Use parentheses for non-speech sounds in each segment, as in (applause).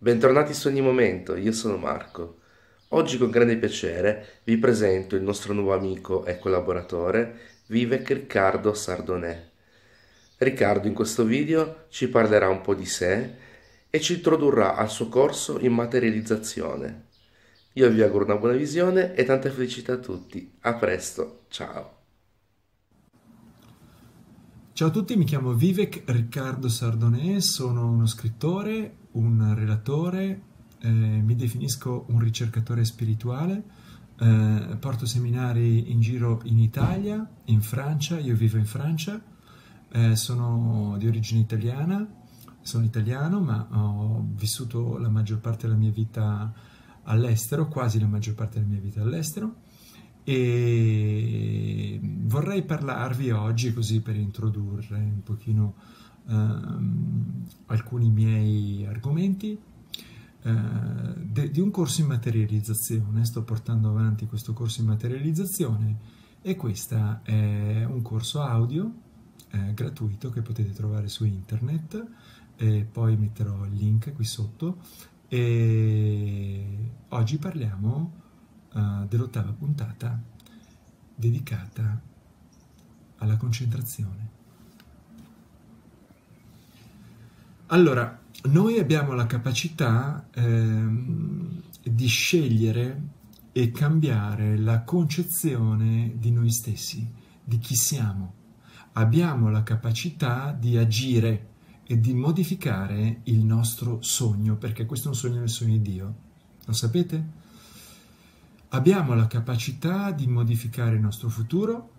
Bentornati su ogni momento, io sono Marco. Oggi con grande piacere vi presento il nostro nuovo amico e collaboratore Vivek Riccardo Sardonè. Riccardo in questo video ci parlerà un po' di sé e ci introdurrà al suo corso in materializzazione. Io vi auguro una buona visione e tanta felicità a tutti. A presto, ciao. Ciao a tutti, mi chiamo Vivek Riccardo Sardonè, sono uno scrittore, un relatore, eh, mi definisco un ricercatore spirituale, eh, porto seminari in giro in Italia, in Francia, io vivo in Francia, eh, sono di origine italiana, sono italiano ma ho vissuto la maggior parte della mia vita all'estero, quasi la maggior parte della mia vita all'estero e vorrei parlarvi oggi così per introdurre un pochino ehm, alcuni miei argomenti eh, de, di un corso in materializzazione. Sto portando avanti questo corso in materializzazione e questo è un corso audio eh, gratuito che potete trovare su internet e poi metterò il link qui sotto e oggi parliamo uh, dell'ottava puntata dedicata alla concentrazione. Allora, noi abbiamo la capacità ehm, di scegliere e cambiare la concezione di noi stessi, di chi siamo. Abbiamo la capacità di agire e di modificare il nostro sogno, perché questo è un sogno nel sogno di Dio. Lo sapete? Abbiamo la capacità di modificare il nostro futuro.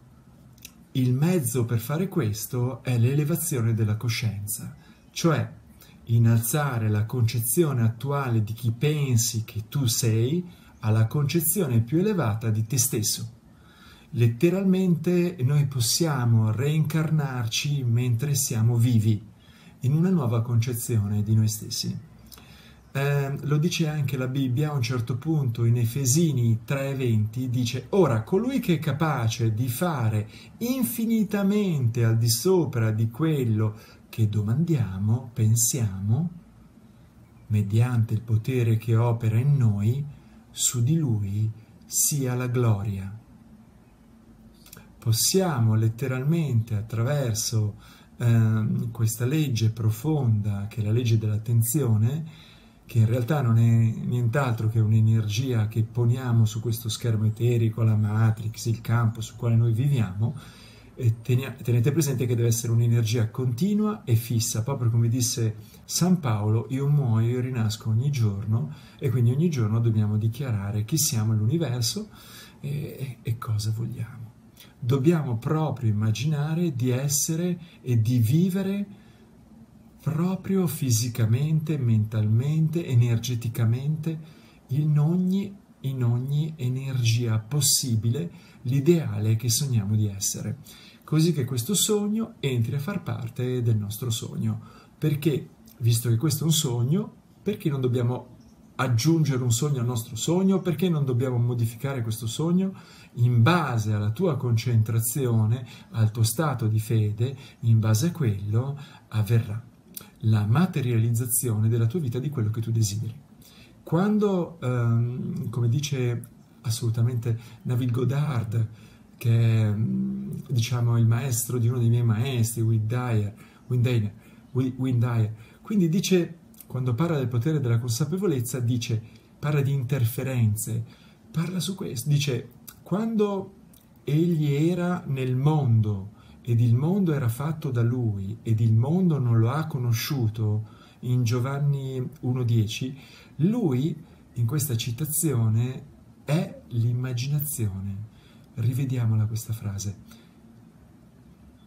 Il mezzo per fare questo è l'elevazione della coscienza, cioè innalzare la concezione attuale di chi pensi che tu sei alla concezione più elevata di te stesso. Letteralmente noi possiamo reincarnarci mentre siamo vivi in una nuova concezione di noi stessi. Eh, lo dice anche la Bibbia a un certo punto in Efesini 3:20 dice ora colui che è capace di fare infinitamente al di sopra di quello che domandiamo, pensiamo, mediante il potere che opera in noi, su di lui sia la gloria. Possiamo letteralmente attraverso eh, questa legge profonda, che è la legge dell'attenzione, che in realtà non è nient'altro che un'energia che poniamo su questo schermo eterico, la matrix, il campo sul quale noi viviamo, tenete presente che deve essere un'energia continua e fissa, proprio come disse San Paolo, io muoio e rinasco ogni giorno e quindi ogni giorno dobbiamo dichiarare chi siamo nell'universo e, e cosa vogliamo. Dobbiamo proprio immaginare di essere e di vivere proprio fisicamente, mentalmente, energeticamente, in ogni, in ogni energia possibile l'ideale che sogniamo di essere così che questo sogno entri a far parte del nostro sogno. Perché, visto che questo è un sogno, perché non dobbiamo aggiungere un sogno al nostro sogno? Perché non dobbiamo modificare questo sogno? In base alla tua concentrazione, al tuo stato di fede, in base a quello avverrà la materializzazione della tua vita di quello che tu desideri. Quando, ehm, come dice assolutamente Navid Godard, che è mm, diciamo, il maestro di uno dei miei maestri, Windayer, Windayer, Windayer. Quindi dice, quando parla del potere della consapevolezza, dice, parla di interferenze, parla su questo, dice, quando egli era nel mondo ed il mondo era fatto da lui ed il mondo non lo ha conosciuto, in Giovanni 1.10, lui, in questa citazione, è l'immaginazione Rivediamola questa frase.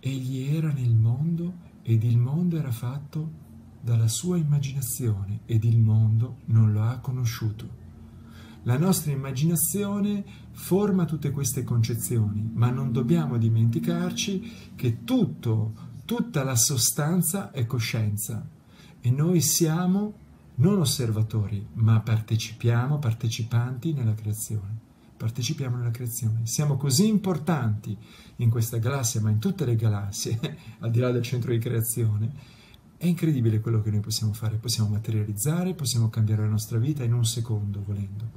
Egli era nel mondo ed il mondo era fatto dalla sua immaginazione ed il mondo non lo ha conosciuto. La nostra immaginazione forma tutte queste concezioni, ma non dobbiamo dimenticarci che tutto, tutta la sostanza è coscienza e noi siamo non osservatori, ma partecipiamo, partecipanti nella creazione partecipiamo nella creazione. Siamo così importanti in questa galassia, ma in tutte le galassie, (laughs) al di là del centro di creazione, È incredibile quello che noi possiamo fare, possiamo materializzare, possiamo cambiare la nostra vita in un secondo volendo.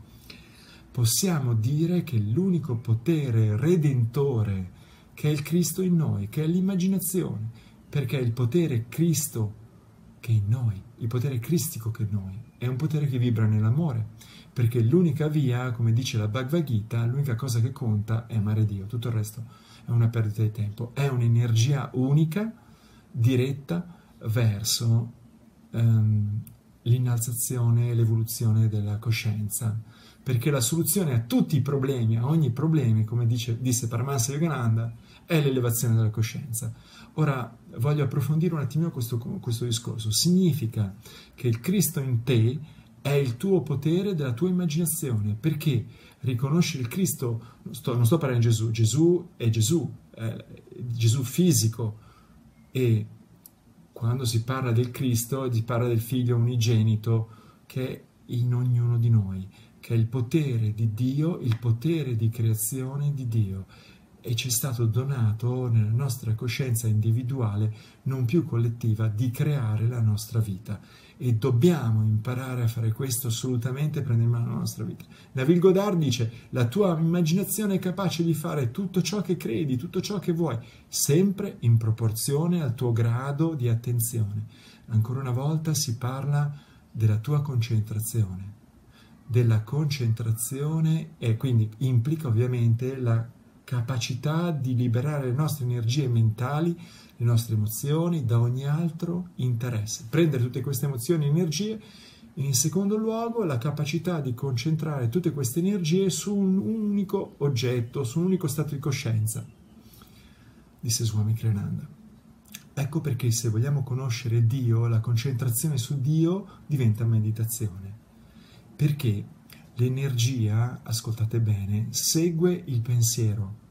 Possiamo dire che l'unico potere redentore che è il Cristo in noi, che è l'immaginazione, perché il potere Cristo che è in noi, il potere cristico che è in noi, è un potere che vibra nell'amore, perché l'unica via, come dice la Bhagavad Gita, l'unica cosa che conta è amare Dio, tutto il resto è una perdita di tempo, è un'energia unica, diretta, verso ehm, l'innalzazione e l'evoluzione della coscienza, perché la soluzione a tutti i problemi, a ogni problema, come dice, disse Paramahansa Yogananda, è l'elevazione della coscienza. Ora voglio approfondire un attimino questo, questo discorso. Significa che il Cristo in te è il tuo potere della tua immaginazione, perché riconosci il Cristo, non sto, non sto parlando di Gesù, Gesù è Gesù, è Gesù fisico e quando si parla del Cristo si parla del figlio unigenito che è in ognuno di noi, che è il potere di Dio, il potere di creazione di Dio e ci è stato donato nella nostra coscienza individuale, non più collettiva, di creare la nostra vita. E dobbiamo imparare a fare questo assolutamente prendere in mano la nostra vita. David Godard dice, la tua immaginazione è capace di fare tutto ciò che credi, tutto ciò che vuoi, sempre in proporzione al tuo grado di attenzione. Ancora una volta si parla della tua concentrazione della concentrazione e quindi implica ovviamente la capacità di liberare le nostre energie mentali, le nostre emozioni da ogni altro interesse. Prendere tutte queste emozioni e energie in secondo luogo la capacità di concentrare tutte queste energie su un unico oggetto, su un unico stato di coscienza, disse Swami Kriyananda. Ecco perché se vogliamo conoscere Dio, la concentrazione su Dio diventa meditazione. Perché l'energia, ascoltate bene, segue il pensiero.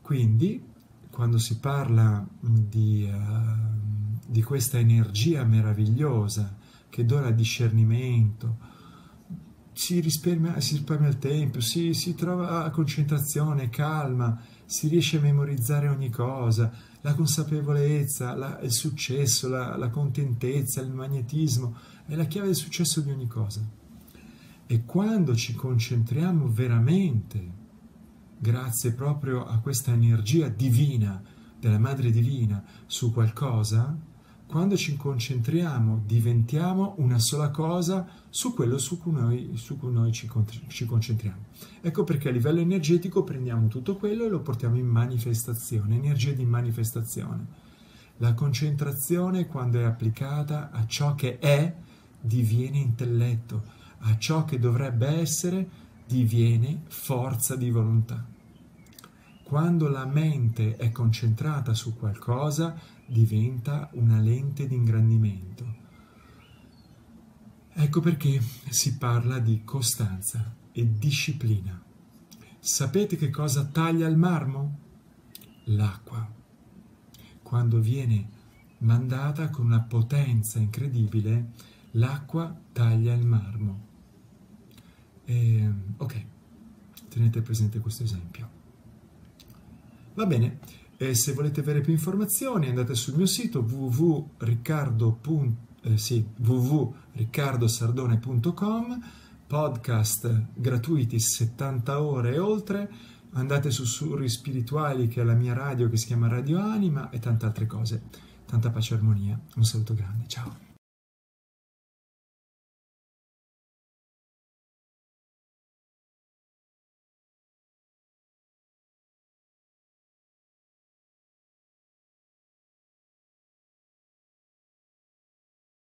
Quindi, quando si parla di, uh, di questa energia meravigliosa che dona discernimento, si risparmia, si risparmia il tempo, si, si trova concentrazione, calma, si riesce a memorizzare ogni cosa, la consapevolezza, la, il successo, la, la contentezza, il magnetismo, è la chiave del successo di ogni cosa. E quando ci concentriamo veramente, grazie proprio a questa energia divina, della Madre Divina, su qualcosa, quando ci concentriamo diventiamo una sola cosa su quello su cui noi, su cui noi ci, ci, concentriamo. Ecco perché a livello energetico prendiamo tutto quello e lo portiamo in manifestazione, energia di manifestazione. La concentrazione, quando è applicata a ciò che è, diviene intelletto, a ciò che dovrebbe essere diviene forza di volontà. Quando la mente è concentrata su qualcosa, diventa una lente di ingrandimento. Ecco perché si parla di costanza e disciplina. Sapete che cosa taglia il marmo? L'acqua. Quando viene mandata con una potenza incredibile, l'acqua taglia il marmo. E, ok, tenete presente questo esempio. Va bene, e se volete avere più informazioni andate sul mio sito www.riccardosardone.com podcast gratuiti 70 ore e oltre. Andate su Surri Spirituali che è la mia radio che si chiama Radio Anima e tante altre cose. Tanta pace e armonia. Un saluto grande. Ciao